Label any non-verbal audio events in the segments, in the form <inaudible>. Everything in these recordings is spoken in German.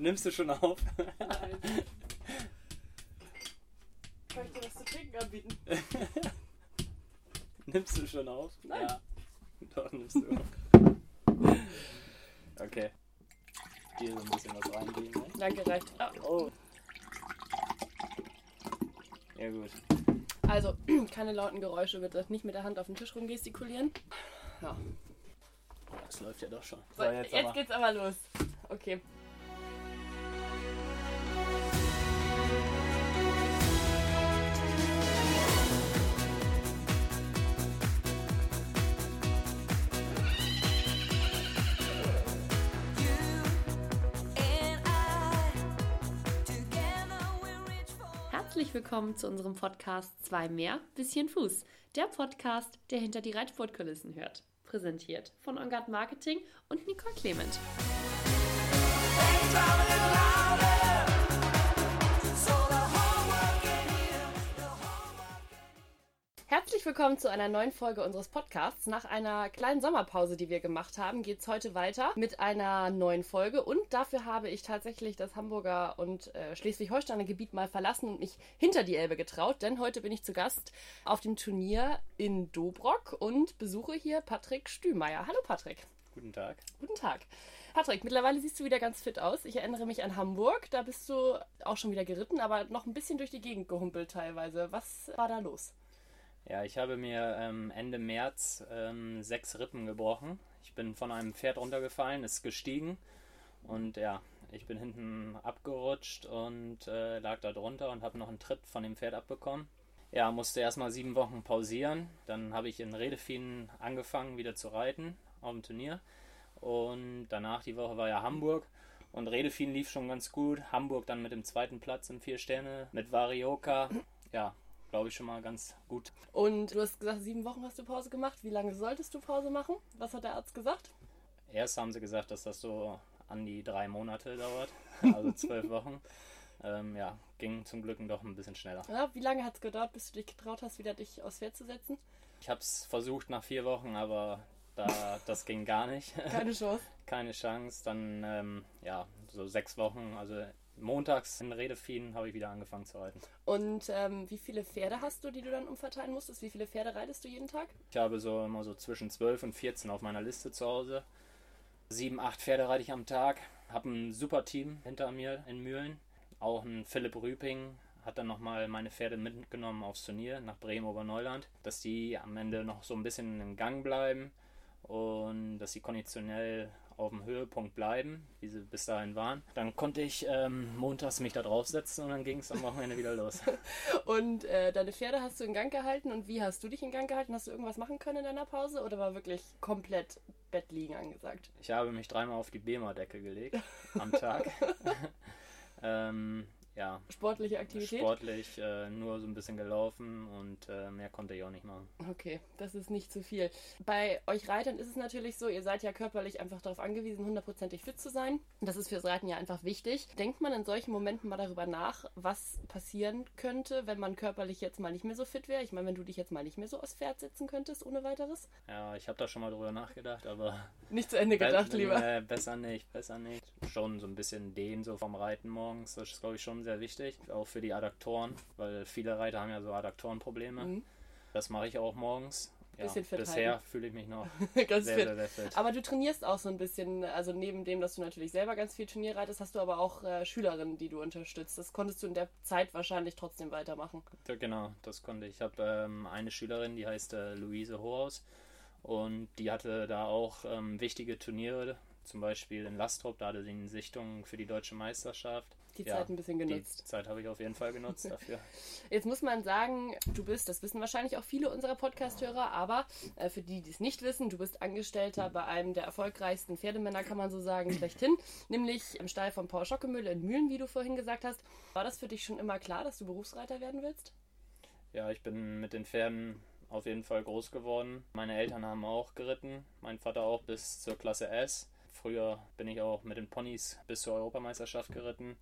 Nimmst du schon auf? Nein. Kann ich dir was zu trinken anbieten? <laughs> Nimmst du schon auf? Nein. Ja. Doch, nimmst du auf. Okay. Hier so ein bisschen was reingeben, ne? Danke, reicht. Ah, Oh. Ja gut. Also, <clears throat> keine lauten Geräusche, bitte. Nicht mit der Hand auf den Tisch rumgestikulieren. Ja. Das läuft ja doch schon. So, jetzt, geht's aber los. Okay. Herzlich willkommen zu unserem Podcast Zwei mehr, bisschen Fuß. Der Podcast, der hinter die Reitsportkulissen hört. Präsentiert von Engard Marketing und Nicole Clement. Herzlich willkommen zu einer neuen Folge unseres Podcasts. Nach einer kleinen Sommerpause, die wir gemacht haben, geht es heute weiter mit einer neuen Folge. Und dafür habe ich tatsächlich das Hamburger und äh, Schleswig-Holsteiner Gebiet mal verlassen und mich hinter die Elbe getraut. Denn heute bin ich zu Gast auf dem Turnier in Dobrock und besuche hier Patrick Stühmeier. Hallo Patrick. Guten Tag. Guten Tag. Patrick, mittlerweile siehst du wieder ganz fit aus. Ich erinnere mich an Hamburg. Da bist du auch schon wieder geritten, aber noch ein bisschen durch die Gegend gehumpelt teilweise. Was war da los? Ja, ich habe mir ähm, Ende März ähm, sechs Rippen gebrochen. Ich bin von einem Pferd runtergefallen, ist gestiegen und ja, ich bin hinten abgerutscht und äh, lag da drunter und habe noch einen Tritt von dem Pferd abbekommen. Ja, musste erstmal sieben Wochen pausieren. Dann habe ich in Redefien angefangen, wieder zu reiten auf dem Turnier. Und danach die Woche war ja Hamburg. Und Redefien lief schon ganz gut. Hamburg dann mit dem zweiten Platz im Vier Sterne mit Varioka. Ja, glaube ich schon mal ganz gut. Und du hast gesagt, sieben Wochen hast du Pause gemacht. Wie lange solltest du Pause machen? Was hat der Arzt gesagt? Erst haben sie gesagt, dass das so an die drei Monate dauert, <laughs> also zwölf Wochen. Ähm, ja, ging zum Glück doch ein bisschen schneller. Ja, wie lange hat es gedauert, bis du dich getraut hast, wieder dich aufs Pferd zu setzen? Ich habe es versucht nach vier Wochen, aber da, das ging gar nicht. Keine <laughs> Chance. Keine Chance. Dann, ähm, ja, so sechs Wochen, also montags in Redefien habe ich wieder angefangen zu reiten. Und ähm, wie viele Pferde hast du, die du dann umverteilen musstest? Wie viele Pferde reitest du jeden Tag? Ich habe so immer so zwischen 12 und 14 auf meiner Liste zu Hause. Sieben, acht Pferde reite ich am Tag. Habe ein super Team hinter mir in Mühlen. Auch ein Philipp Rüping hat dann nochmal meine Pferde mitgenommen aufs Turnier nach Bremen Oberneuland, dass die am Ende noch so ein bisschen im Gang bleiben und dass sie konditionell auf dem Höhepunkt bleiben, wie sie bis dahin waren. Dann konnte ich ähm, montags mich da draufsetzen und dann ging es am Wochenende wieder los. <laughs> Und äh, deine Pferde hast du in Gang gehalten und wie hast du dich in Gang gehalten? Hast du irgendwas machen können in deiner Pause oder war wirklich komplett Bett liegen angesagt? Ich habe mich dreimal auf die Bema-Decke gelegt am Tag. <laughs> <laughs> ähm, ja, Sportliche Aktivität? sportlich äh, nur so ein bisschen gelaufen und äh, mehr konnte ich auch nicht machen. Okay, das ist nicht zu viel. Bei euch Reitern ist es natürlich so, ihr seid ja körperlich einfach darauf angewiesen, hundertprozentig fit zu sein. Das ist fürs Reiten ja einfach wichtig. Denkt man in solchen Momenten mal darüber nach, was passieren könnte, wenn man körperlich jetzt mal nicht mehr so fit wäre? Ich meine, wenn du dich jetzt mal nicht mehr so aufs Pferd setzen könntest, ohne weiteres? Ja, ich habe da schon mal drüber nachgedacht, aber <laughs> Nicht zu Ende gedacht, Be- lieber. Äh, besser nicht, besser nicht. Schon so ein bisschen Dehnen so vom Reiten morgens, das ist glaube ich schon sehr wichtig, auch für die Adduktoren, weil viele Reiter haben ja so Adduktorenprobleme. Mhm. Das mache ich auch morgens. Ja, Bisschen fit bisher halten. fühle ich mich noch <laughs> Ganz sehr, fit. sehr, sehr fit. Aber du trainierst auch so ein bisschen, also neben dem, dass du natürlich selber ganz viel Turnier reitest, hast du aber auch äh, Schülerinnen, die du unterstützt. Das konntest du in der Zeit wahrscheinlich trotzdem weitermachen. Ja, genau, das konnte ich. Ich habe ähm, eine Schülerin, die heißt äh, Luise Hohaus und die hatte da auch ähm, wichtige Turniere, zum Beispiel in Lastrop, da hatte sie eine Sichtung für die deutsche Meisterschaft. Die Ja, Zeit ein bisschen genutzt. Die Zeit habe ich auf jeden Fall genutzt dafür. <laughs> Jetzt muss man sagen, du bist, das wissen wahrscheinlich auch viele unserer Podcast-Hörer, aber äh, für die, die es nicht wissen, du bist Angestellter bei einem der erfolgreichsten Pferdemänner, kann man so sagen, schlechthin, nämlich im Stall von Paul Schockemühle in Mühlen, wie du vorhin gesagt hast. War das für dich schon immer klar, dass du Berufsreiter werden willst? Ja, ich bin mit den Pferden auf jeden Fall groß geworden. Meine Eltern haben auch geritten, mein Vater auch bis zur Klasse S. Früher bin ich auch mit den Ponys bis zur Europameisterschaft geritten.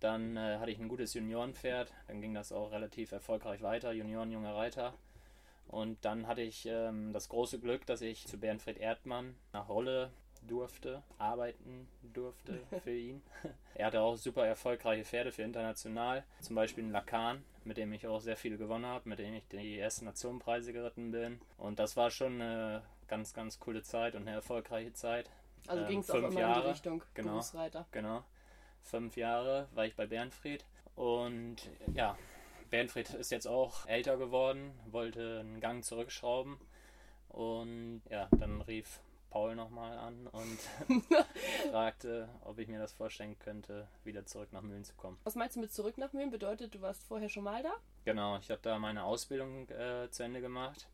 Dann äh, hatte ich ein gutes Juniorenpferd, dann ging das auch relativ erfolgreich weiter, Junioren, junger Reiter. Und dann hatte ich ähm, das große Glück, dass ich zu Bernfried Erdmann nach Rolle durfte, arbeiten durfte <laughs> für ihn. er hatte auch super erfolgreiche Pferde für international, zum Beispiel einen Lakan, mit dem ich auch sehr viel gewonnen habe, mit dem ich die ersten Nationenpreise geritten bin. Und das war schon eine ganz, ganz coole Zeit und eine erfolgreiche Zeit. Also ähm, ging es auch immer Jahre, in die Richtung genau, Berufsreiter. Genau, fünf Jahre war ich bei Bernfried und ja, Bernfried ist jetzt auch älter geworden, wollte einen Gang zurückschrauben und ja, dann rief Paul nochmal an und <laughs> fragte, ob ich mir das vorstellen könnte, wieder zurück nach Mühlen zu kommen. Was meinst du mit zurück nach Mühlen? Bedeutet, du warst vorher schon mal da? Genau, ich habe da meine Ausbildung äh, zu Ende gemacht,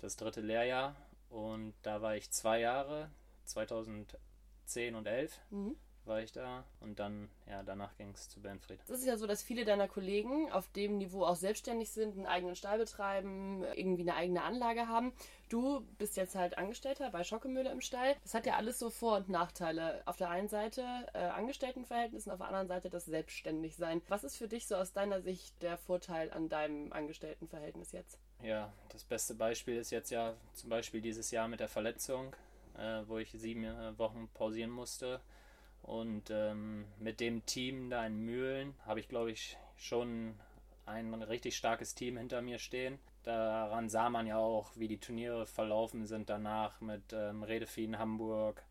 das dritte Lehrjahr und da war ich zwei Jahre, 2010 und 11. Mhm war ich da und dann, ja, danach ging es zu Bernfried. Es ist ja so, dass viele deiner Kollegen auf dem Niveau auch selbstständig sind, einen eigenen Stall betreiben, irgendwie eine eigene Anlage haben. Du bist jetzt halt Angestellter bei Schockemühle im Stall. Das hat ja alles so Vor- und Nachteile. Auf der einen Seite äh, Angestelltenverhältnis und auf der anderen Seite das Selbstständigsein. Was ist für dich so aus deiner Sicht der Vorteil an deinem Angestelltenverhältnis jetzt? Ja, das beste Beispiel ist jetzt ja zum Beispiel dieses Jahr mit der Verletzung, äh, wo ich sieben Wochen pausieren musste und ähm, mit dem Team da in Mühlen habe ich, glaube ich, schon ein richtig starkes Team hinter mir stehen. Daran sah man ja auch, wie die Turniere verlaufen sind danach mit ähm, Redefien Hamburg.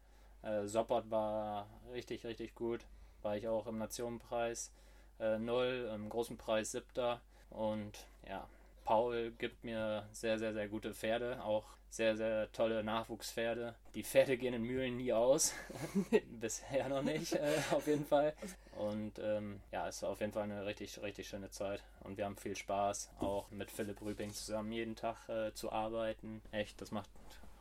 Äh, Soppert war richtig, richtig gut. War ich auch im Nationenpreis äh, null, im großen Preis siebter. Und ja, Paul gibt mir sehr, sehr, sehr gute Pferde, auch sehr, sehr tolle Nachwuchspferde. Die Pferde gehen in Mühlen nie aus. <laughs> Bisher noch nicht, äh, auf jeden Fall. Und ähm, ja, es war auf jeden Fall eine richtig, richtig schöne Zeit. Und wir haben viel Spaß, auch mit Philipp Rübing zusammen jeden Tag äh, zu arbeiten. Echt, das macht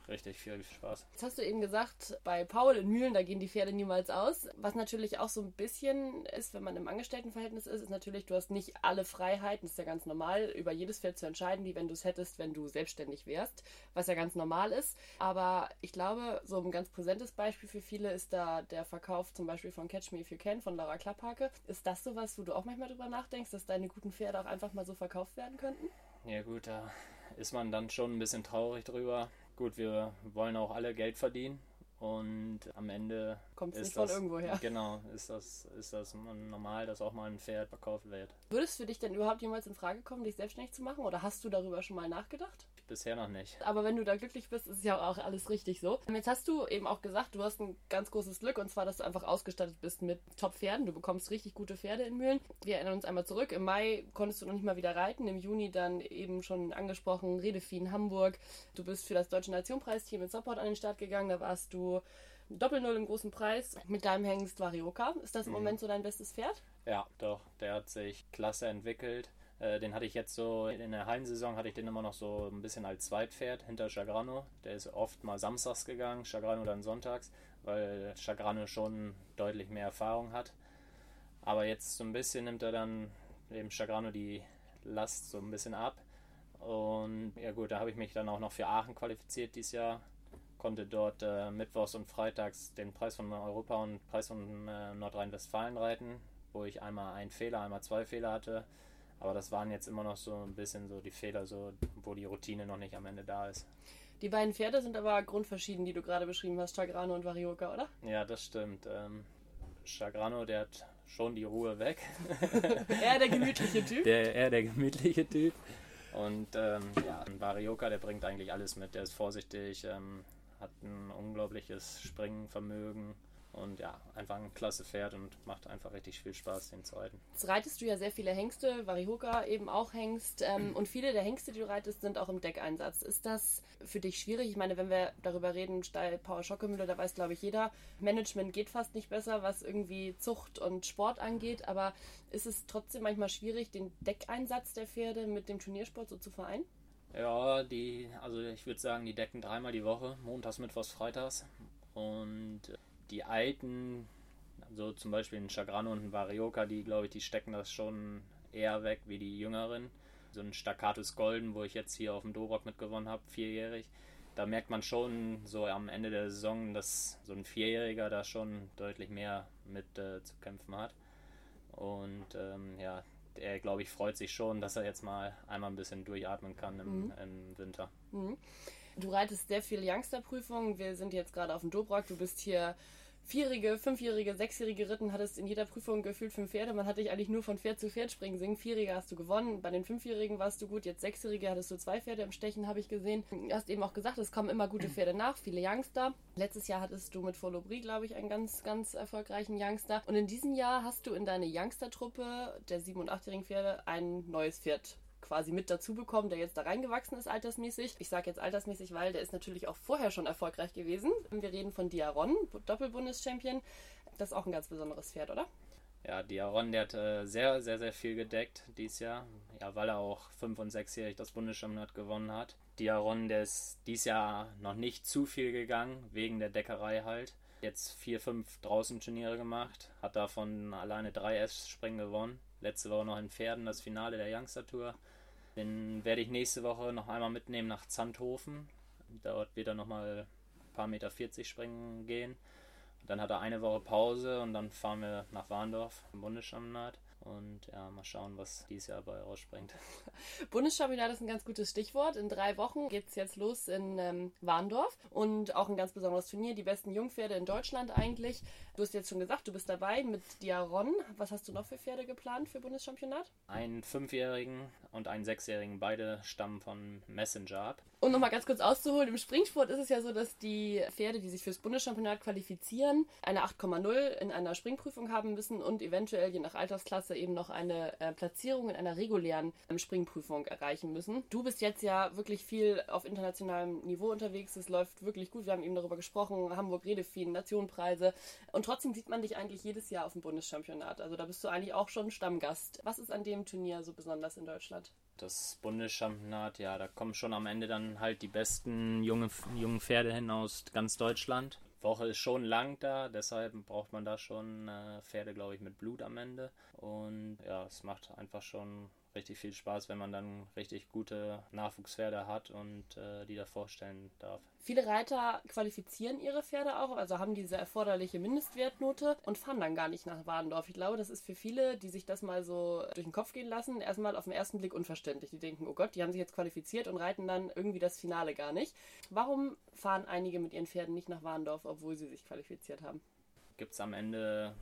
richtig viel Spaß. Jetzt hast du eben gesagt, bei Paul in Mühlen, da gehen die Pferde niemals aus. Was natürlich auch so ein bisschen ist, wenn man im Angestelltenverhältnis ist, ist natürlich, du hast nicht alle Freiheiten, das ist ja ganz normal, über jedes Pferd zu entscheiden, wie wenn du es hättest, wenn du selbstständig wärst, was ja ganz normal ist. Aber ich glaube, so ein ganz präsentes Beispiel für viele ist da der Verkauf zum Beispiel von Catch Me If You Can von Laura Klapphake. Ist das sowas, wo du auch manchmal drüber nachdenkst, dass deine guten Pferde auch einfach mal so verkauft werden könnten? Ja gut, da ist man dann schon ein bisschen traurig drüber gut, wir wollen auch alle Geld verdienen und am Ende kommt es nicht das, von irgendwo her. Genau, ist das, ist das normal, dass auch mal ein Pferd verkauft wird. Würde es für dich denn überhaupt jemals in Frage kommen, dich selbstständig zu machen oder hast du darüber schon mal nachgedacht? Bisher noch nicht. Aber wenn du da glücklich bist, ist ja auch alles richtig so. Jetzt hast du eben auch gesagt, du hast ein ganz großes Glück und zwar, dass du einfach ausgestattet bist mit Top-Pferden. Du bekommst richtig gute Pferde in Mühlen. Wir erinnern uns einmal zurück. Im Mai konntest du noch nicht mal wieder reiten. Im Juni dann eben schon angesprochen Redefien Hamburg. Du bist für das Deutsche Nationpreisteam in Support an den Start gegangen. Da warst du Doppel-Null im großen Preis mit deinem Hengst Varioka. Ist das im mhm. Moment so dein bestes Pferd? Ja, doch. Der hat sich klasse entwickelt. Äh, den hatte ich jetzt so in der Hallensaison hatte ich den immer noch so ein bisschen als Zweitpferd hinter Chagrano. Der ist oft mal samstags gegangen, Chagrano dann sonntags, weil Chagrano schon deutlich mehr Erfahrung hat. Aber jetzt so ein bisschen nimmt er dann dem Chagrano die Last so ein bisschen ab. Und ja gut, da habe ich mich dann auch noch für Aachen qualifiziert dieses Jahr konnte dort äh, mittwochs und freitags den Preis von Europa und Preis von äh, Nordrhein-Westfalen reiten, wo ich einmal einen Fehler, einmal zwei Fehler hatte. Aber das waren jetzt immer noch so ein bisschen so die Fehler, so, wo die Routine noch nicht am Ende da ist. Die beiden Pferde sind aber grundverschieden, die du gerade beschrieben hast, Chagrano und Varioka, oder? Ja, das stimmt. Ähm, Chagrano, der hat schon die Ruhe weg. <laughs> er der gemütliche Typ. Der, er der gemütliche Typ. Und ähm, ja, Varioka, der bringt eigentlich alles mit. Der ist vorsichtig, ähm, hat ein unglaubliches Springvermögen und ja, einfach ein klasse Pferd und macht einfach richtig viel Spaß, den zu reiten. Jetzt reitest du ja sehr viele Hengste, Varihoka eben auch Hengst. Ähm, und viele der Hengste, die du reitest, sind auch im Deckeinsatz. Ist das für dich schwierig? Ich meine, wenn wir darüber reden, Stall Power Schockemühle, da weiß, glaube ich, jeder, Management geht fast nicht besser, was irgendwie Zucht und Sport angeht. Aber ist es trotzdem manchmal schwierig, den Deckeinsatz der Pferde mit dem Turniersport so zu vereinen? Ja, die, also ich würde sagen, die decken dreimal die Woche, montags, mittwochs, freitags. Und die alten, also zum Beispiel ein Chagrano und ein Varioka, die glaube ich, die stecken das schon eher weg wie die jüngeren. So ein Staccatus Golden, wo ich jetzt hier auf dem Dobrock mitgewonnen habe, vierjährig. Da merkt man schon so am Ende der Saison, dass so ein Vierjähriger da schon deutlich mehr mit äh, zu kämpfen hat. Und ähm, ja, er, glaube ich, freut sich schon, dass er jetzt mal einmal ein bisschen durchatmen kann im, mhm. im Winter. Mhm. Du reitest sehr viele Youngster-Prüfungen. Wir sind jetzt gerade auf dem Dobrock. Du bist hier vierjährige, fünfjährige, sechsjährige Ritten, hattest in jeder Prüfung gefühlt fünf Pferde. Man hat dich eigentlich nur von Pferd zu Pferd springen singen. Vierjährige hast du gewonnen, bei den Fünfjährigen warst du gut, jetzt Sechsjährige hattest du zwei Pferde im Stechen, habe ich gesehen. Du hast eben auch gesagt, es kommen immer gute <clears throat> Pferde nach, viele Youngster. Letztes Jahr hattest du mit Folobri, glaube ich, einen ganz, ganz erfolgreichen Youngster. Und in diesem Jahr hast du in deine Youngster-Truppe der sieben- und achtjährigen Pferde ein neues Pferd quasi mit dazu bekommen, der jetzt da reingewachsen ist altersmäßig. Ich sage jetzt altersmäßig, weil der ist natürlich auch vorher schon erfolgreich gewesen. Wir reden von Diaron, Doppelbundeschampion. Das ist auch ein ganz besonderes Pferd, oder? Ja, Diaron, der hat äh, sehr, sehr, sehr viel gedeckt dieses Jahr. Ja, weil er auch 5- und 6-jährig das Bundeschampionat gewonnen hat. Diaron, der ist dieses Jahr noch nicht zu viel gegangen, wegen der Deckerei halt. Jetzt vier, fünf draußen Turniere gemacht, hat davon alleine drei S-Springen gewonnen. Letzte Woche noch in Pferden das Finale der Youngster Tour. Den werde ich nächste Woche noch einmal mitnehmen nach Zandhofen. Dort wird er nochmal ein paar Meter 40 springen gehen. Dann hat er eine Woche Pause und dann fahren wir nach Warndorf im Bundeschampionat. Und ja, mal schauen, was dieses Jahr bei rausspringt. <laughs> Bundeschampionat ist ein ganz gutes Stichwort. In drei Wochen geht es jetzt los in ähm, Warndorf und auch ein ganz besonderes Turnier. Die besten Jungpferde in Deutschland eigentlich. Du hast jetzt schon gesagt, du bist dabei mit Diaron. Was hast du noch für Pferde geplant für Bundeschampionat? Einen Fünfjährigen und einen Sechsjährigen. Beide stammen von Messenger ab. Um nochmal ganz kurz auszuholen, im Springsport ist es ja so, dass die Pferde, die sich fürs Bundeschampionat qualifizieren, eine 8,0 in einer Springprüfung haben müssen und eventuell je nach Altersklasse eben noch eine äh, Platzierung in einer regulären ähm, Springprüfung erreichen müssen. Du bist jetzt ja wirklich viel auf internationalem Niveau unterwegs. Es läuft wirklich gut. Wir haben eben darüber gesprochen. Hamburg Redefin, Nationenpreise. Und trotzdem sieht man dich eigentlich jedes Jahr auf dem Bundeschampionat. Also da bist du eigentlich auch schon Stammgast. Was ist an dem Turnier so besonders in Deutschland? das Bundeschampionat, ja, da kommen schon am Ende dann halt die besten junge, jungen Pferde hin aus ganz Deutschland. Woche ist schon lang da, deshalb braucht man da schon äh, Pferde, glaube ich, mit Blut am Ende. Und ja, es macht einfach schon richtig viel Spaß, wenn man dann richtig gute Nachwuchspferde hat und äh, die da vorstellen darf. Viele Reiter qualifizieren ihre Pferde auch, also haben diese erforderliche Mindestwertnote und fahren dann gar nicht nach Warendorf. Ich glaube, das ist für viele, die sich das mal so durch den Kopf gehen lassen, erstmal auf den ersten Blick unverständlich. Die denken, oh Gott, die haben sich jetzt qualifiziert und reiten dann irgendwie das Finale gar nicht. Warum fahren einige mit ihren Pferden nicht nach Warendorf, obwohl sie sich qualifiziert haben? Gibt es am Ende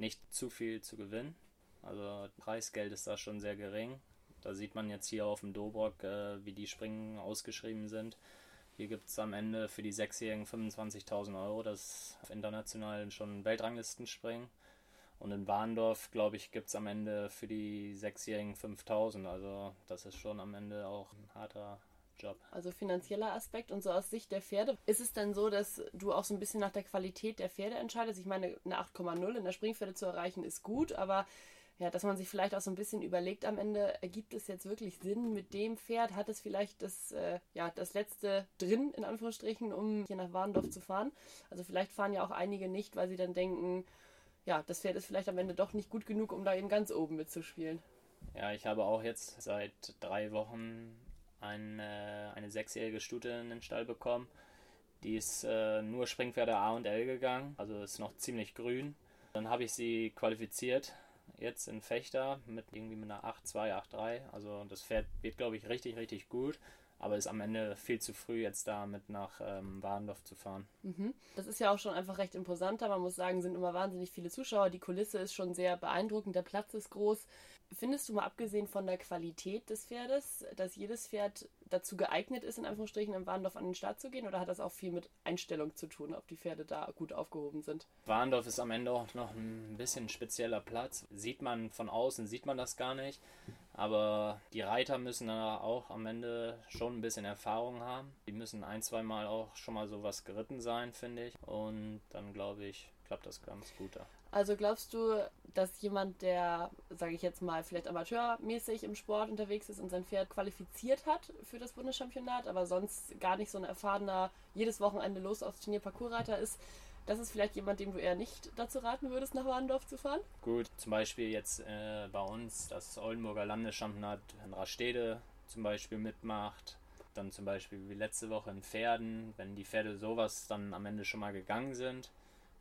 nicht zu viel zu gewinnen. Also Preisgeld ist da schon sehr gering. Da sieht man jetzt hier auf dem Dobrock, äh, wie die Springen ausgeschrieben sind. Hier gibt es am Ende für die Sechsjährigen 25.000 Euro. Das auf internationalen schon Weltranglistenspringen. Und in Warndorf, glaube ich, gibt es am Ende für die Sechsjährigen 5.000. Also das ist schon am Ende auch ein harter Job. Also finanzieller Aspekt und so aus Sicht der Pferde. Ist es denn so, dass du auch so ein bisschen nach der Qualität der Pferde entscheidest? Ich meine, eine 8,0 in der Springpferde zu erreichen ist gut, aber ja, dass man sich vielleicht auch so ein bisschen überlegt am Ende, ergibt es jetzt wirklich Sinn mit dem Pferd? Hat es vielleicht das, äh, ja, das letzte drin, in Anführungsstrichen, um hier nach Warndorf zu fahren? Also vielleicht fahren ja auch einige nicht, weil sie dann denken, ja, das Pferd ist vielleicht am Ende doch nicht gut genug, um da eben ganz oben mitzuspielen. Ja, ich habe auch jetzt seit drei Wochen eine, eine sechsjährige Stute in den Stall bekommen. Die ist äh, nur Springpferde A und L gegangen, also ist noch ziemlich grün. Dann habe ich sie qualifiziert jetzt in Fechter mit irgendwie mit einer 8-2, 8-3. Also das Pferd wird, glaube ich, richtig, richtig gut. Aber ist am Ende viel zu früh, jetzt da mit nach ähm, Warendorf zu fahren. Mhm. Das ist ja auch schon einfach recht imposanter. Man muss sagen, sind immer wahnsinnig viele Zuschauer. Die Kulisse ist schon sehr beeindruckend. Der Platz ist groß. Findest du mal abgesehen von der Qualität des Pferdes, dass jedes Pferd dazu geeignet ist, in Anführungsstrichen im Warndorf an den Start zu gehen? Oder hat das auch viel mit Einstellung zu tun, ob die Pferde da gut aufgehoben sind? Warndorf ist am Ende auch noch ein bisschen spezieller Platz. Sieht man von außen, sieht man das gar nicht. Aber die Reiter müssen da auch am Ende schon ein bisschen Erfahrung haben. Die müssen ein, zwei Mal auch schon mal sowas geritten sein, finde ich. Und dann glaube ich, klappt das ganz gut da. Also glaubst du, dass jemand, der, sage ich jetzt mal, vielleicht amateurmäßig im Sport unterwegs ist und sein Pferd qualifiziert hat für das Bundeschampionat, aber sonst gar nicht so ein erfahrener, jedes Wochenende los aufs Turnier Parcoursreiter ist, das ist vielleicht jemand, dem du eher nicht dazu raten würdest, nach Warndorf zu fahren? Gut, zum Beispiel jetzt äh, bei uns das Oldenburger Landeschampionat in Rastede zum Beispiel mitmacht. Dann zum Beispiel wie letzte Woche in Pferden, wenn die Pferde sowas dann am Ende schon mal gegangen sind,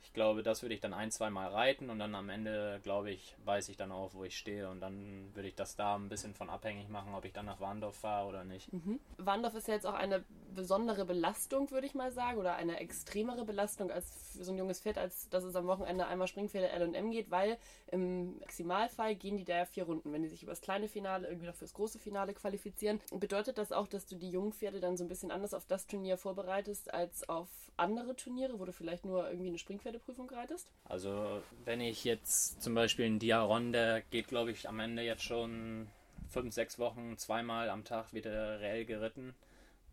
ich glaube, das würde ich dann ein, zwei Mal reiten und dann am Ende, glaube ich, weiß ich dann auch, wo ich stehe und dann würde ich das da ein bisschen von abhängig machen, ob ich dann nach Warndorf fahre oder nicht. Mhm. Warndorf ist ja jetzt auch eine besondere Belastung, würde ich mal sagen, oder eine extremere Belastung als für so ein junges Pferd, als dass es am Wochenende einmal Springpferde L&M geht, weil im Maximalfall gehen die da ja vier Runden. Wenn die sich über das kleine Finale irgendwie noch fürs große Finale qualifizieren, bedeutet das auch, dass du die jungen Pferde dann so ein bisschen anders auf das Turnier vorbereitest als auf andere Turniere, wo du vielleicht nur irgendwie eine Springpferdeprüfung reitest? Also wenn ich jetzt zum Beispiel in Diaron, der geht glaube ich am Ende jetzt schon fünf, sechs Wochen, zweimal am Tag wieder reell geritten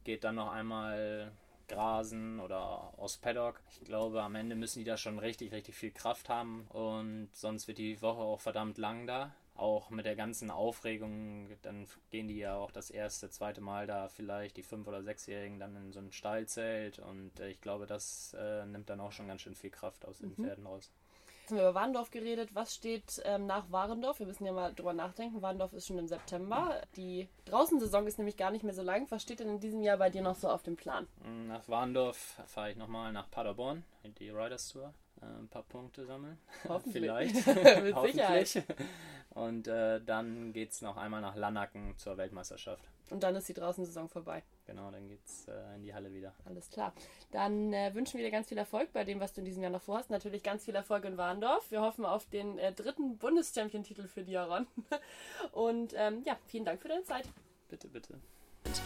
geht dann noch einmal grasen oder aus Paddock. Ich glaube, am Ende müssen die da schon richtig, richtig viel Kraft haben und sonst wird die Woche auch verdammt lang da. Auch mit der ganzen Aufregung, dann gehen die ja auch das erste, zweite Mal da vielleicht, die fünf- oder sechsjährigen, dann in so ein Stallzelt und äh, ich glaube, das äh, nimmt dann auch schon ganz schön viel Kraft aus den mhm. Pferden raus. Jetzt haben wir über Warendorf geredet. Was steht ähm, nach Warendorf? Wir müssen ja mal drüber nachdenken. Warendorf ist schon im September. Die Draußensaison ist nämlich gar nicht mehr so lang. Was steht denn in diesem Jahr bei dir noch so auf dem Plan? Mm, nach Warendorf fahre ich nochmal nach Paderborn in die Riders Tour. Äh, ein paar Punkte sammeln. <laughs> Hoffentlich. Vielleicht. <laughs> Mit <laughs> Sicherheit. Und äh, dann geht es noch einmal nach Lanaken zur Weltmeisterschaft. Und dann ist die Draußensaison vorbei. Genau, dann geht's äh, in die Halle wieder. Alles klar. Dann äh, wünschen wir dir ganz viel Erfolg bei dem, was du in diesem Jahr noch vorhast. Natürlich ganz viel Erfolg in Warndorf. Wir hoffen auf den äh, dritten Bundeschampion-Titel für Diaron. <laughs> Und ähm, ja, vielen Dank für deine Zeit. Bitte, bitte. bitte.